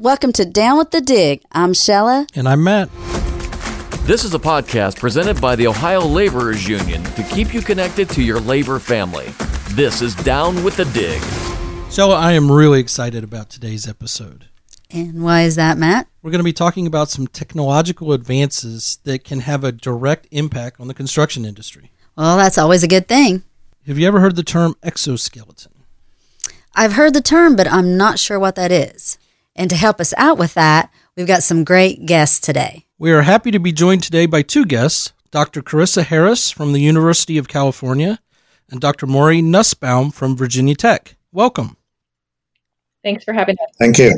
Welcome to Down with the Dig. I'm Shella. And I'm Matt. This is a podcast presented by the Ohio Laborers Union to keep you connected to your labor family. This is Down with the Dig. Shella, I am really excited about today's episode. And why is that, Matt? We're going to be talking about some technological advances that can have a direct impact on the construction industry. Well, that's always a good thing. Have you ever heard the term exoskeleton? I've heard the term, but I'm not sure what that is. And to help us out with that, we've got some great guests today. We are happy to be joined today by two guests Dr. Carissa Harris from the University of California and Dr. Maury Nussbaum from Virginia Tech. Welcome. Thanks for having us. Thank you.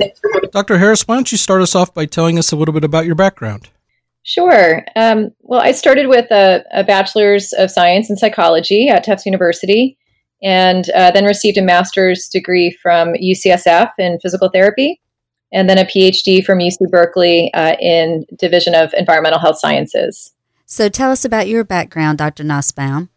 Dr. Harris, why don't you start us off by telling us a little bit about your background? Sure. Um, well, I started with a, a, bachelor's of science in psychology at Tufts University and uh, then received a master's degree from UCSF in physical therapy and then a PhD from UC Berkeley uh, in Division of Environmental Health Sciences. So tell us about your background, Dr. Nussbaum.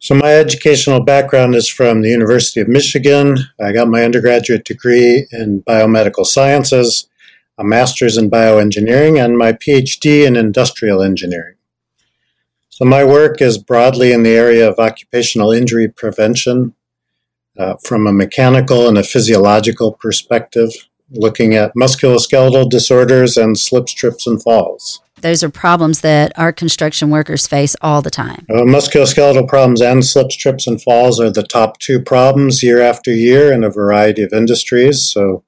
So my educational background is from the University of Michigan. I got my undergraduate degree in biomedical sciences, a master's in bioengineering, and my PhD in industrial engineering. So my work is broadly in the area of occupational injury prevention uh, from a mechanical and a physiological perspective looking at musculoskeletal disorders and slips, trips, and falls. Those are problems that our construction workers face all the time. Uh, musculoskeletal problems and slips, trips, and falls are the top two problems year after year in a variety of industries, so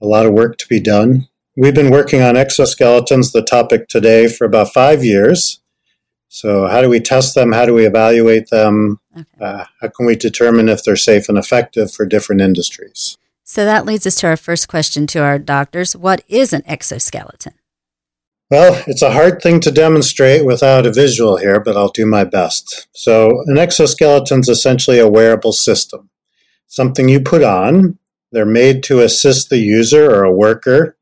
a lot of work to be done. We've been working on exoskeletons, the topic today, for about five years. So, how do we test them? How do we evaluate them? Okay. Uh, how can we determine if they're safe and effective for different industries? So that leads us to our first question to our doctors What is an exoskeleton? Well, it's a hard thing to demonstrate without a visual here, but I'll do my best. So, an exoskeleton is essentially a wearable system, something you put on. They're made to assist the user or a worker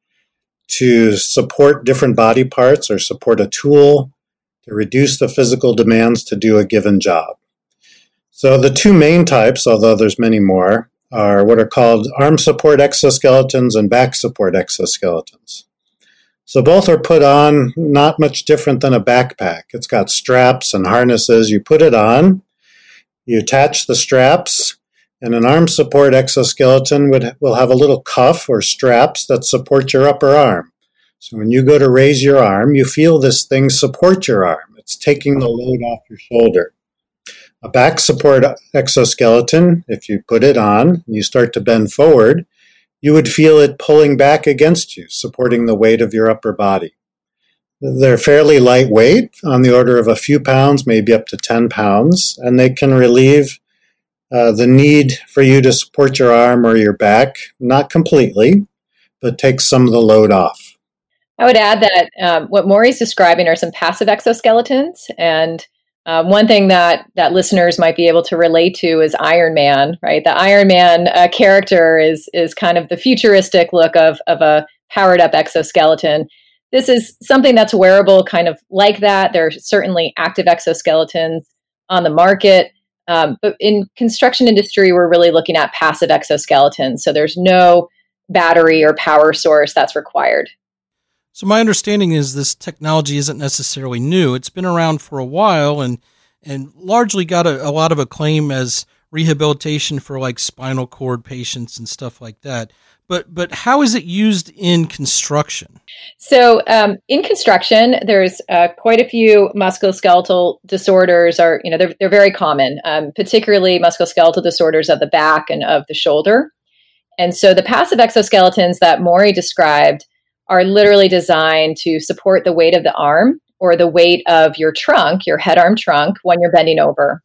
to support different body parts or support a tool to reduce the physical demands to do a given job. So, the two main types, although there's many more, are what are called arm support exoskeletons and back support exoskeletons. So both are put on not much different than a backpack. It's got straps and harnesses. You put it on, you attach the straps, and an arm support exoskeleton would, will have a little cuff or straps that support your upper arm. So when you go to raise your arm, you feel this thing support your arm. It's taking the load off your shoulder. A back support exoskeleton, if you put it on and you start to bend forward, you would feel it pulling back against you, supporting the weight of your upper body. They're fairly lightweight, on the order of a few pounds, maybe up to 10 pounds, and they can relieve uh, the need for you to support your arm or your back, not completely, but take some of the load off. I would add that um, what Maury's describing are some passive exoskeletons, and um, one thing that that listeners might be able to relate to is Iron Man, right? The Iron Man uh, character is is kind of the futuristic look of of a powered up exoskeleton. This is something that's wearable, kind of like that. There are certainly active exoskeletons on the market, um, but in construction industry, we're really looking at passive exoskeletons. So there's no battery or power source that's required. So my understanding is this technology isn't necessarily new. It's been around for a while and and largely got a, a lot of acclaim as rehabilitation for like spinal cord patients and stuff like that. But but how is it used in construction? So um, in construction, there's uh, quite a few musculoskeletal disorders. Are you know they're they're very common, um, particularly musculoskeletal disorders of the back and of the shoulder. And so the passive exoskeletons that Maury described are literally designed to support the weight of the arm or the weight of your trunk, your head arm trunk, when you're bending over.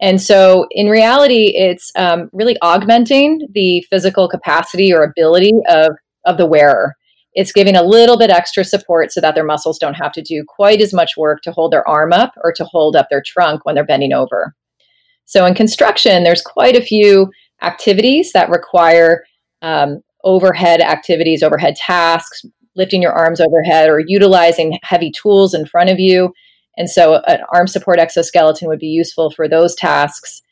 And so, in reality, it's um, really augmenting the physical capacity or ability of, of the wearer. It's giving a little bit extra support so that their muscles don't have to do quite as much work to hold their arm up or to hold up their trunk when they're bending over. So, in construction, there's quite a few activities that require um, overhead activities, overhead tasks, lifting your arms overhead, or utilizing heavy tools in front of you. And so, an arm support exoskeleton would be useful for those tasks.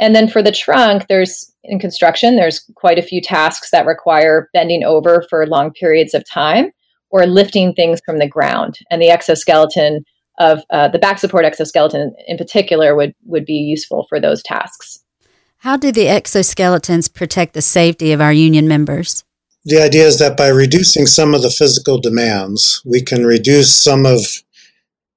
And then for the trunk, there's in construction, there's quite a few tasks that require bending over for long periods of time or lifting things from the ground. And the exoskeleton of uh, the back support exoskeleton in particular would, would be useful for those tasks. How do the exoskeletons protect the safety of our union members? The idea is that by reducing some of the physical demands, we can reduce some of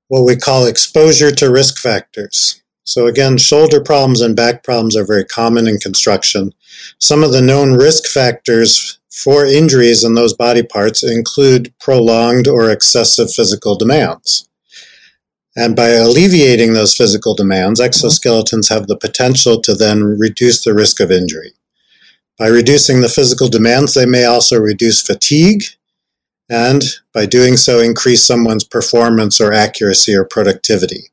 what we call exposure to risk factors. So, again, shoulder problems and back problems are very common in construction. Some of the known risk factors for injuries in those body parts include prolonged or excessive physical demands. And by alleviating those physical demands, exoskeletons have the potential to then reduce the risk of injury. By reducing the physical demands, they may also reduce fatigue and by doing so increase someone's performance or accuracy or productivity.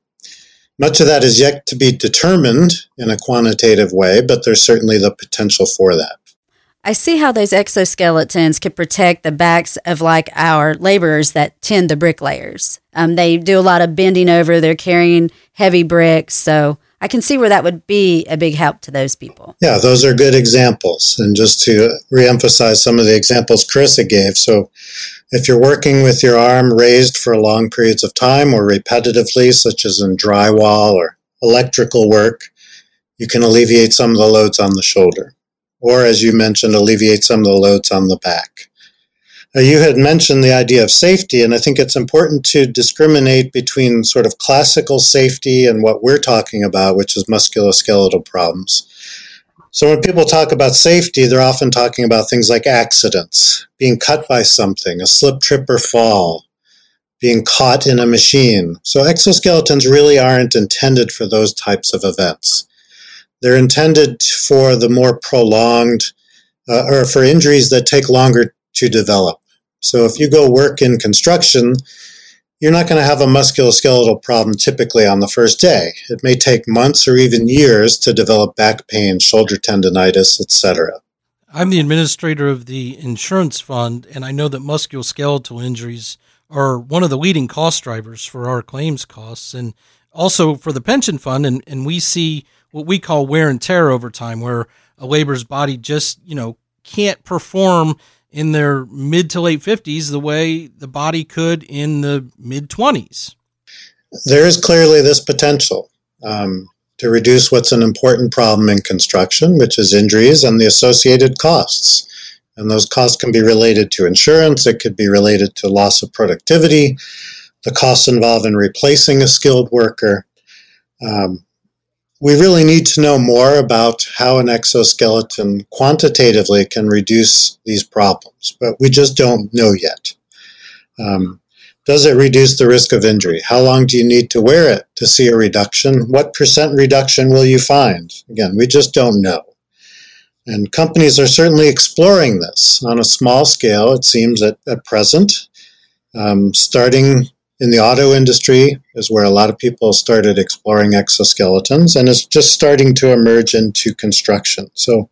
Much of that is yet to be determined in a quantitative way, but there's certainly the potential for that. I see how those exoskeletons could protect the backs of like our laborers that tend the bricklayers. Um, they do a lot of bending over, they're carrying heavy bricks. So I can see where that would be a big help to those people. Yeah, those are good examples. And just to reemphasize some of the examples Carissa gave. So if you're working with your arm raised for long periods of time or repetitively, such as in drywall or electrical work, you can alleviate some of the loads on the shoulder. Or, as you mentioned, alleviate some of the loads on the back. Now, you had mentioned the idea of safety, and I think it's important to discriminate between sort of classical safety and what we're talking about, which is musculoskeletal problems. So, when people talk about safety, they're often talking about things like accidents, being cut by something, a slip, trip, or fall, being caught in a machine. So, exoskeletons really aren't intended for those types of events. They're intended for the more prolonged uh, or for injuries that take longer to develop. So if you go work in construction, you're not going to have a musculoskeletal problem typically on the first day. It may take months or even years to develop back pain, shoulder tendonitis, etc. I'm the administrator of the insurance fund, and I know that musculoskeletal injuries are one of the leading cost drivers for our claims costs and also for the pension fund. And, and we see what we call wear and tear over time, where a laborer's body just, you know, can't perform in their mid to late 50s the way the body could in the mid 20s. There is clearly this potential um, to reduce what's an important problem in construction, which is injuries and the associated costs. And those costs can be related to insurance, it could be related to loss of productivity, the costs involved in replacing a skilled worker. Um, we really need to know more about how an exoskeleton quantitatively can reduce these problems, but we just don't know yet. Um, does it reduce the risk of injury? How long do you need to wear it to see a reduction? What percent reduction will you find? Again, we just don't know. And companies are certainly exploring this on a small scale, it seems, at, at present. Um, starting in the auto industry is where a lot of people started exploring exoskeletons, and it's just starting to emerge into construction. So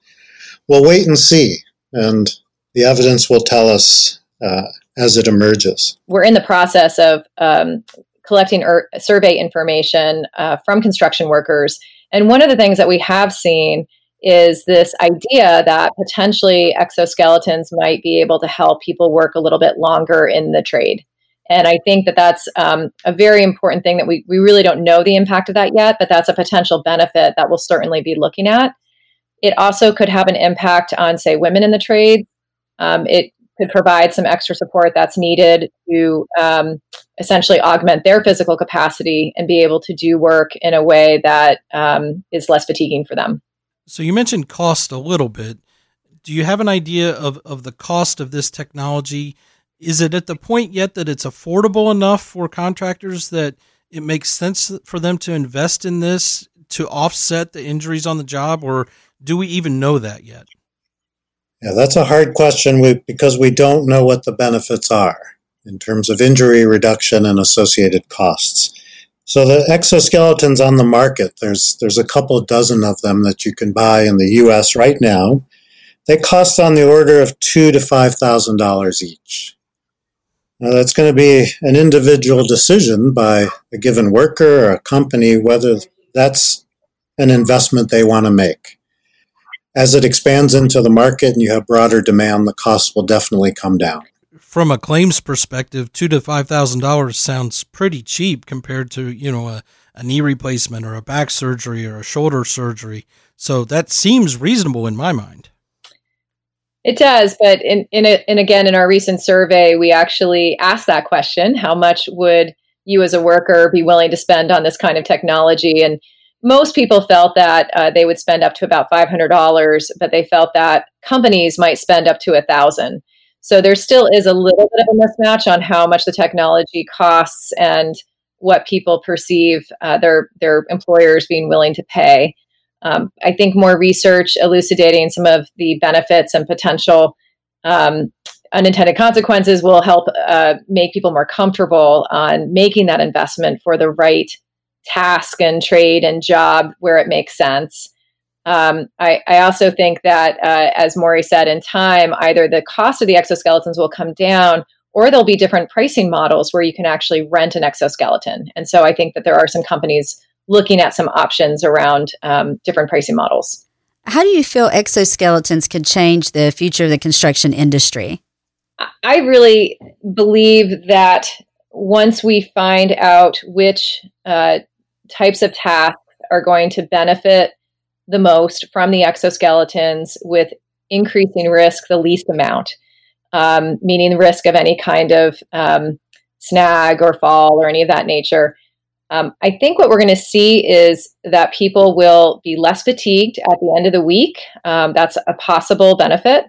we'll wait and see, and the evidence will tell us uh, as it emerges. We're in the process of um, collecting er- survey information uh, from construction workers, and one of the things that we have seen is this idea that potentially exoskeletons might be able to help people work a little bit longer in the trade. And I think that that's um, a very important thing that we, we really don't know the impact of that yet, but that's a potential benefit that we'll certainly be looking at. It also could have an impact on, say, women in the trade. Um, it could provide some extra support that's needed to um, essentially augment their physical capacity and be able to do work in a way that um, is less fatiguing for them. So you mentioned cost a little bit. Do you have an idea of, of the cost of this technology? Is it at the point yet that it's affordable enough for contractors that it makes sense for them to invest in this to offset the injuries on the job, or do we even know that yet? Yeah, that's a hard question because we don't know what the benefits are in terms of injury reduction and associated costs. So the exoskeletons on the market, there's there's a couple dozen of them that you can buy in the U.S. right now. They cost on the order of two to five thousand dollars each. Now, that's going to be an individual decision by a given worker or a company whether that's an investment they want to make. as it expands into the market and you have broader demand, the costs will definitely come down. From a claims perspective, two to five thousand dollars sounds pretty cheap compared to you know a, a knee replacement or a back surgery or a shoulder surgery. So that seems reasonable in my mind. It does, but in in it, and again in our recent survey, we actually asked that question: How much would you as a worker be willing to spend on this kind of technology? And most people felt that uh, they would spend up to about $500 but they felt that companies might spend up to a thousand so there still is a little bit of a mismatch on how much the technology costs and what people perceive uh, their their employers being willing to pay um, i think more research elucidating some of the benefits and potential um, unintended consequences will help uh, make people more comfortable on making that investment for the right task and trade and job where it makes sense. Um, I, I, also think that, uh, as Maury said, in time, either the cost of the exoskeletons will come down or there'll be different pricing models where you can actually rent an exoskeleton. And so I think that there are some companies looking at some options around um, different pricing models. How do you feel exoskeletons could change the future of the construction industry? I really believe that once we find out which uh, types of tasks are going to benefit the most from the exoskeletons with increasing risk the least amount, um, meaning the risk of any kind of um, snag or fall or any of that nature. Um, I think what we're going to see is that people will be less fatigued at the end of the week. Um, that's a possible benefit.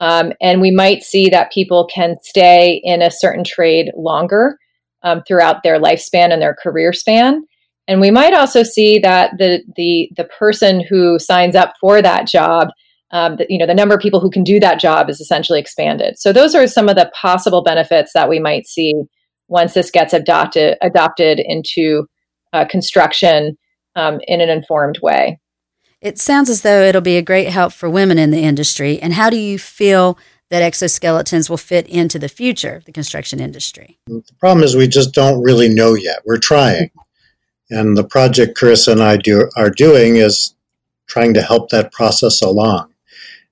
Um, and we might see that people can stay in a certain trade longer um, throughout their lifespan and their career span. And we might also see that the the the person who signs up for that job, um, you know, the number of people who can do that job is essentially expanded. So those are some of the possible benefits that we might see once this gets adopted adopted into uh, construction um, in an informed way. It sounds as though it'll be a great help for women in the industry. And how do you feel that exoskeletons will fit into the future of the construction industry? The problem is we just don't really know yet. We're trying. And the project Carissa and I do, are doing is trying to help that process along.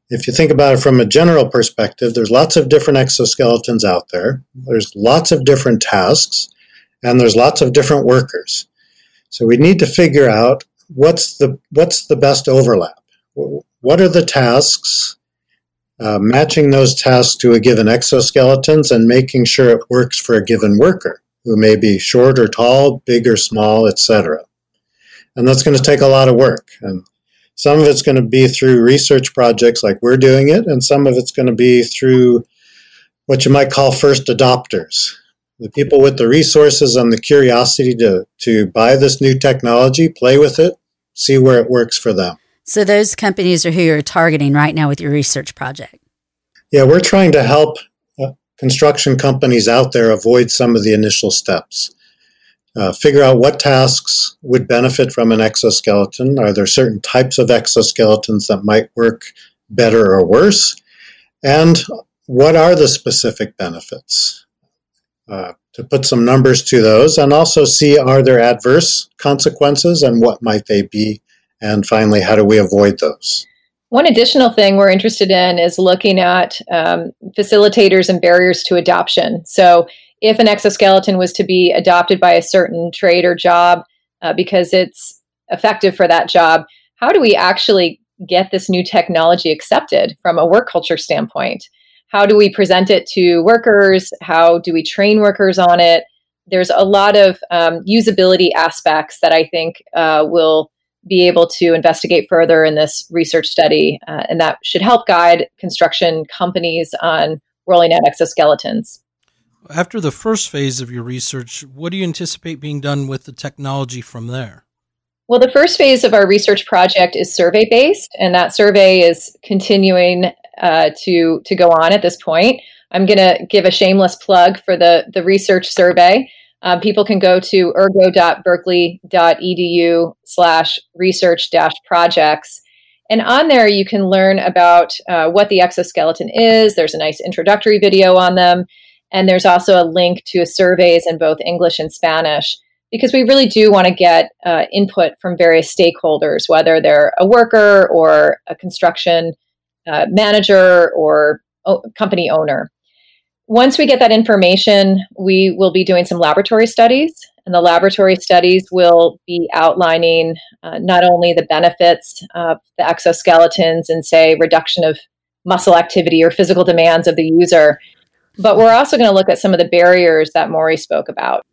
If you think about it from a general perspective, there's lots of different exoskeletons out there. There's lots of different tasks, and there's lots of different workers. So we need to figure out what's the what's the best overlap. What are the tasks? Uh, matching those tasks to a given exoskeletons and making sure it works for a given worker who may be short or tall, big or small, etc. And that's going to take a lot of work. And some of it's going to be through research projects like we're doing it, and some of it's going to be through what you might call first adopters. The people with the resources and the curiosity to, to buy this new technology, play with it, see where it works for them. So, those companies are who you're targeting right now with your research project? Yeah, we're trying to help uh, construction companies out there avoid some of the initial steps. Uh, figure out what tasks would benefit from an exoskeleton. Are there certain types of exoskeletons that might work better or worse? And what are the specific benefits? Uh, to put some numbers to those and also see are there adverse consequences and what might they be? And finally, how do we avoid those? One additional thing we're interested in is looking at um, facilitators and barriers to adoption. So, if an exoskeleton was to be adopted by a certain trade or job uh, because it's effective for that job, how do we actually get this new technology accepted from a work culture standpoint? How do we present it to workers? How do we train workers on it? There's a lot of um, usability aspects that I think uh, will be able to investigate further in this research study, uh, and that should help guide construction companies on rolling out exoskeletons. After the first phase of your research, what do you anticipate being done with the technology from there? Well, the first phase of our research project is survey based, and that survey is continuing uh, to to go on at this point. I'm going to give a shameless plug for the the research survey. Um, people can go to ergo.berkeley.edu slash research dash projects. And on there, you can learn about uh, what the exoskeleton is. There's a nice introductory video on them. And there's also a link to surveys in both English and Spanish because we really do want to get uh, input from various stakeholders, whether they're a worker or a construction uh, manager or o- company owner. Once we get that information, we will be doing some laboratory studies, and the laboratory studies will be outlining uh, not only the benefits of the exoskeletons and, say, reduction of muscle activity or physical demands of the user, but we're also going to look at some of the barriers that Maury spoke about.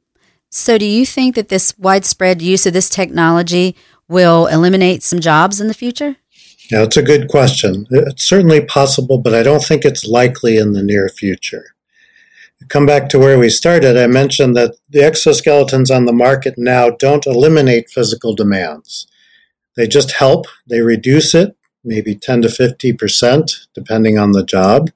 So, do you think that this widespread use of this technology will eliminate some jobs in the future? Yeah, it's a good question. It's certainly possible, but I don't think it's likely in the near future. come back to where we started, I mentioned that the exoskeletons on the market now don't eliminate physical demands. They just help, they reduce it, maybe 10 to 50%, depending on the job.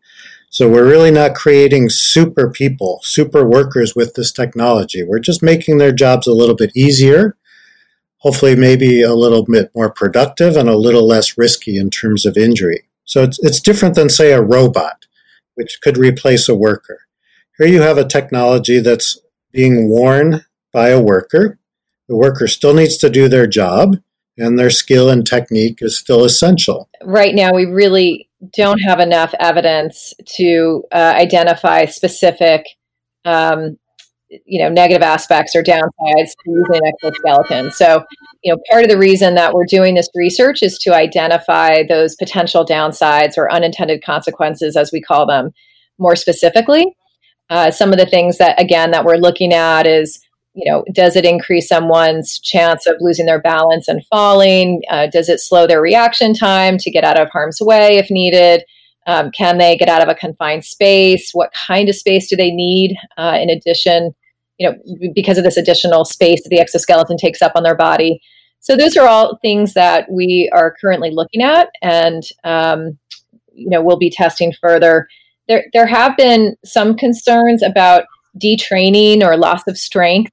So we're really not creating super people, super workers with this technology. We're just making their jobs a little bit easier, hopefully maybe a little bit more productive and a little less risky in terms of injury. So it's, it's different than, say, a robot, which could replace a worker. Here you have a technology that's being worn by a worker. The worker still needs to do their job, and their skill and technique is still essential. Right now, we really don't have enough evidence to uh, identify specific, um, you know, negative aspects or downsides to using exoskeleton. So, you know, part of the reason that we're doing this research is to identify those potential downsides or unintended consequences, as we call them, more specifically. Uh, some of the things that, again, that we're looking at is you know, does it increase someone's chance of losing their balance and falling? Uh, does it slow their reaction time to get out of harm's way if needed? Um, can they get out of a confined space? What kind of space do they need uh, in addition, you know, because of this additional space that the exoskeleton takes up on their body? So those are all things that we are currently looking at, and um, you know, we'll be testing further. There, there have been some concerns about detraining or loss of strength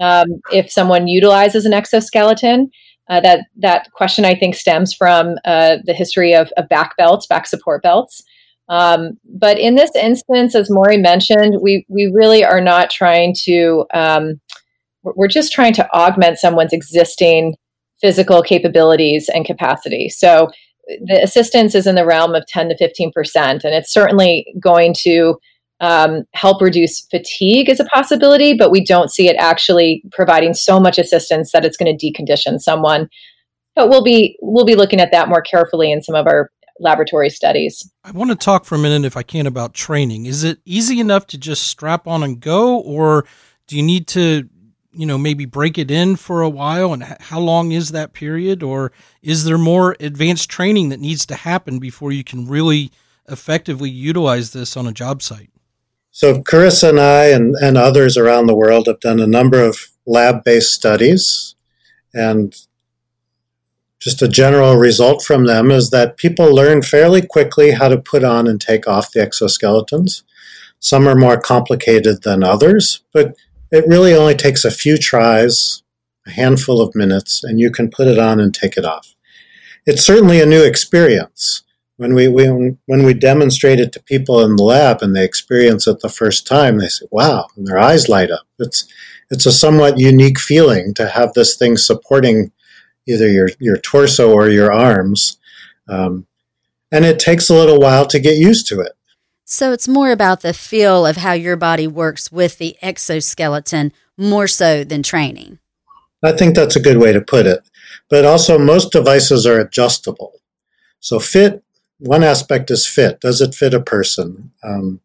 um, if someone utilizes an exoskeleton. Uh, that that question I think stems from uh, the history of, of, back belts, back support belts. Um, but in this instance, as Maury mentioned, we we really are not trying to. Um, we're just trying to augment someone's existing physical capabilities and capacity. So the assistance is in the realm of 10 to 15 percent, and it's certainly going to um, help reduce fatigue is a possibility, but we don't see it actually providing so much assistance that it's going to decondition someone. But we'll be we'll be looking at that more carefully in some of our laboratory studies. I want to talk for a minute, if I can, about training. Is it easy enough to just strap on and go, or do you need to, you know, maybe break it in for a while? And how long is that period? Or is there more advanced training that needs to happen before you can really effectively utilize this on a job site? So Carissa and I and, and others around the world have done a number of lab-based studies and just a general result from them is that people learn fairly quickly how to put on and take off the exoskeletons. Some are more complicated than others, but it really only takes a few tries, a handful of minutes, and you can put it on and take it off. It's certainly a new experience when we, we when we demonstrate it to people in the lab and they experience it the first time, they say, "Wow!" and their eyes light up. It's it's a somewhat unique feeling to have this thing supporting either your your torso or your arms, um, and it takes a little while to get used to it. So it's more about the feel of how your body works with the exoskeleton more so than training. I think that's a good way to put it. But also, most devices are adjustable. So fit one aspect is fit. Does it fit a person? Um,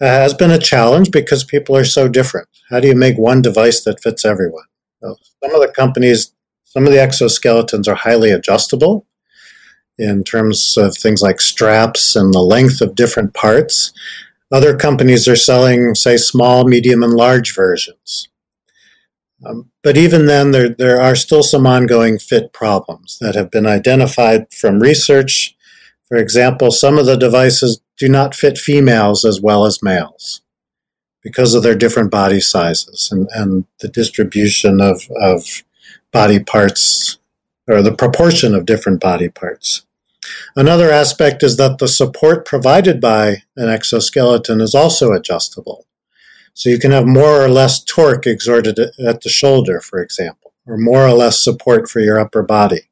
it has been a challenge because people are so different. How do you make one device that fits everyone? So some of the companies, some of the exoskeletons are highly adjustable in terms of things like straps and the length of different parts. Other companies are selling, say, small, medium, and large versions. Um, but even then, there, there are still some ongoing fit problems that have been identified from research for example, some of the devices do not fit females as well as males because of their different body sizes and, and the distribution of, of body parts or the proportion of different body parts. Another aspect is that the support provided by an exoskeleton is also adjustable. So you can have more or less torque exerted at the shoulder, for example, or more or less support for your upper body.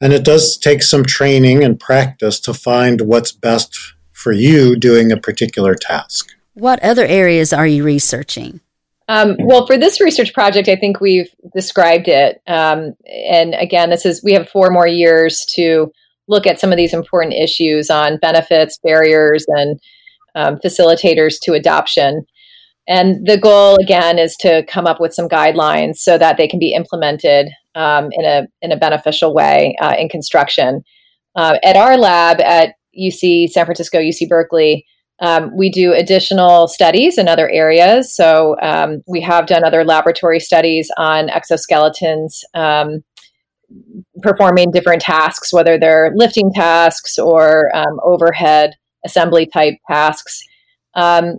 And it does take some training and practice to find what's best for you doing a particular task. What other areas are you researching? Um, well, for this research project, I think we've described it. Um, and again, this is we have four more years to look at some of these important issues on benefits, barriers, and um, facilitators to adoption. And the goal again is to come up with some guidelines so that they can be implemented um, in a in a beneficial way uh, in construction. Uh, at our lab at UC San Francisco, UC Berkeley, um, we do additional studies in other areas. So um, we have done other laboratory studies on exoskeletons um, performing different tasks, whether they're lifting tasks or um, overhead assembly type tasks. Um,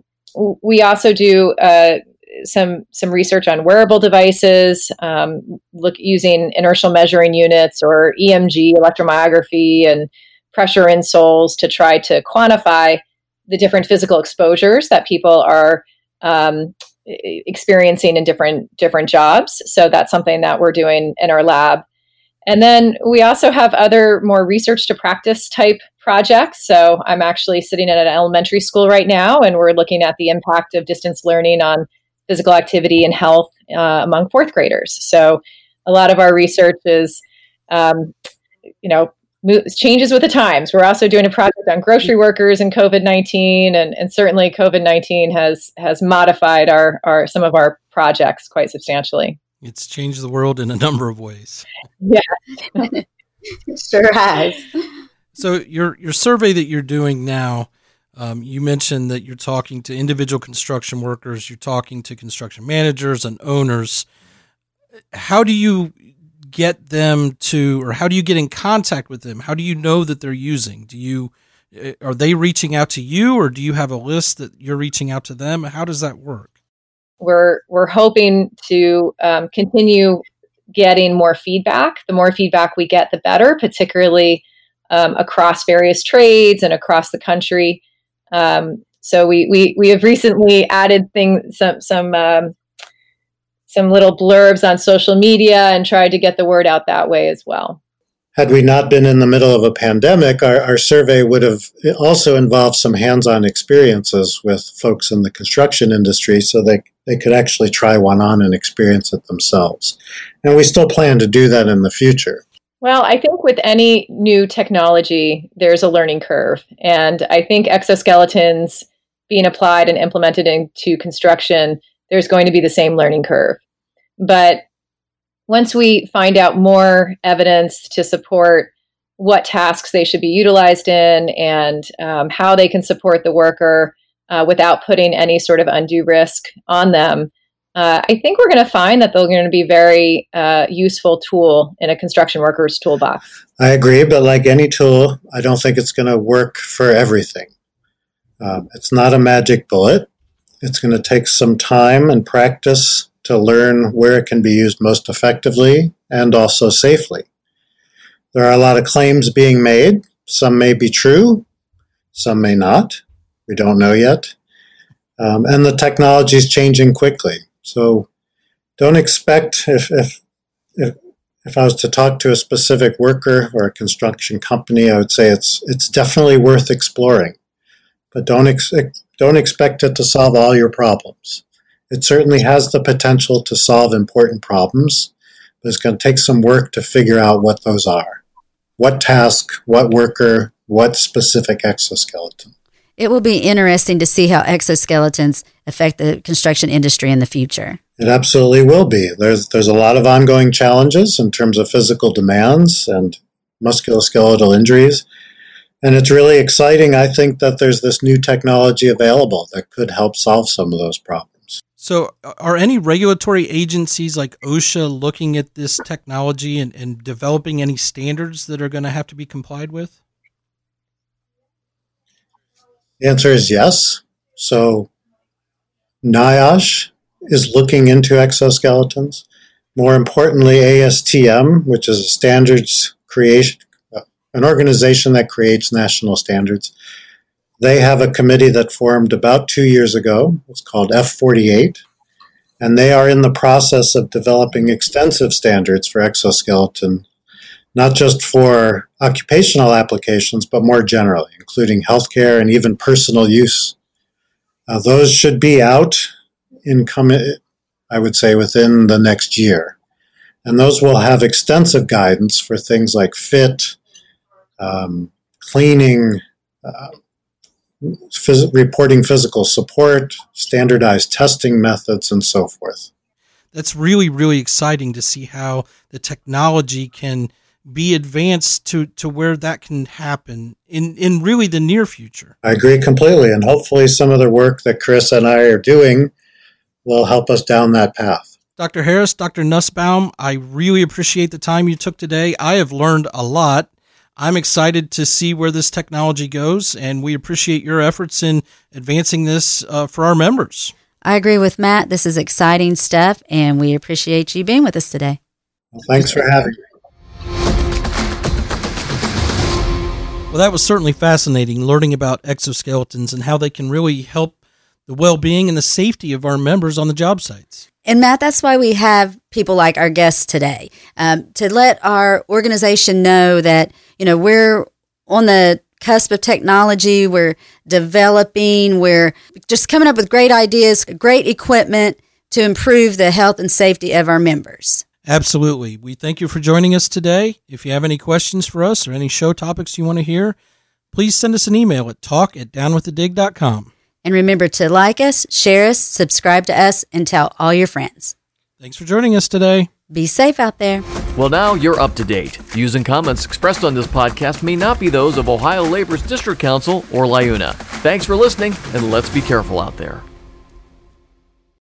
we also do uh, some some research on wearable devices, um, look using inertial measuring units or EMG, electromyography, and pressure insoles to try to quantify the different physical exposures that people are um, experiencing in different different jobs. So that's something that we're doing in our lab. And then we also have other more research to practice type projects. So I'm actually sitting at an elementary school right now, and we're looking at the impact of distance learning on physical activity and health uh, among fourth graders. So a lot of our research is, um, you know, changes with the times. We're also doing a project on grocery workers and COVID nineteen, and, and certainly COVID nineteen has has modified our, our some of our projects quite substantially. It's changed the world in a number of ways. Yeah, sure has. So your your survey that you're doing now, um, you mentioned that you're talking to individual construction workers, you're talking to construction managers and owners. How do you get them to, or how do you get in contact with them? How do you know that they're using? Do you eh, are they reaching out to you, or do you have a list that you're reaching out to them? How does that work? we're we're hoping to um, continue getting more feedback. The more feedback we get, the better, particularly um, across various trades and across the country. Um, so we, we we have recently added things some some um, some little blurbs on social media and tried to get the word out that way as well. Had we not been in the middle of a pandemic, our, our survey would have also involved some hands on experiences with folks in the construction industry so they, they could actually try one on and experience it themselves. And we still plan to do that in the future. Well, I think with any new technology, there's a learning curve. And I think exoskeletons being applied and implemented into construction, there's going to be the same learning curve. But once we find out more evidence to support what tasks they should be utilized in and um, how they can support the worker uh, without putting any sort of undue risk on them, uh, I think we're going to find that they're going to be very uh, useful tool in a construction worker's toolbox. I agree, but like any tool, I don't think it's going to work for everything. Um, it's not a magic bullet. It's going to take some time and practice to learn where it can be used most effectively and also safely. There are a lot of claims being made. Some may be true, some may not. We don't know yet. Um, and the technology is changing quickly. So don't expect, if, if, if, if I was to talk to a specific worker or a construction company, I would say it's, it's definitely worth exploring. But don't, ex- don't expect it to solve all your problems. It certainly has the potential to solve important problems, but it's going to take some work to figure out what those are. What task, what worker, what specific exoskeleton. It will be interesting to see how exoskeletons affect the construction industry in the future. It absolutely will be. There's there's a lot of ongoing challenges in terms of physical demands and musculoskeletal injuries. And it's really exciting, I think, that there's this new technology available that could help solve some of those problems. So, are any regulatory agencies like OSHA looking at this technology and, and developing any standards that are going to have to be complied with? The answer is yes. So, NIOSH is looking into exoskeletons. More importantly, ASTM, which is a standards creation, uh, an organization that creates national standards, They have a committee that formed about two years ago. It's called F48. And they are in the process of developing extensive standards for exoskeleton, not just for occupational applications, but more generally, including healthcare and even personal use. Uh, those should be out in come, I would say, within the next year. And those will have extensive guidance for things like fit, um, cleaning, uh, phys- reporting physical support, standardized testing methods, and so forth. That's really, really exciting to see how the technology can be advanced to, to where that can happen in, in really the near future. I agree completely. And hopefully, some of the work that Chris and I are doing will help us down that path. Dr. Harris, Dr. Nussbaum, I really appreciate the time you took today. I have learned a lot. I'm excited to see where this technology goes, and we appreciate your efforts in advancing this uh, for our members. I agree with Matt. This is exciting stuff, and we appreciate you being with us today. Well, thanks for having me. Well, that was certainly fascinating learning about exoskeletons and how they can really help the well being and the safety of our members on the job sites. And Matt, that's why we have people like our guests today um, to let our organization know that you know we're on the cusp of technology. We're developing. We're just coming up with great ideas, great equipment to improve the health and safety of our members. Absolutely. We thank you for joining us today. If you have any questions for us or any show topics you want to hear, please send us an email at talk at downwiththedig.com. And remember to like us, share us, subscribe to us, and tell all your friends. Thanks for joining us today. Be safe out there. Well, now you're up to date. Views and comments expressed on this podcast may not be those of Ohio Labor's District Council or LIUNA. Thanks for listening, and let's be careful out there.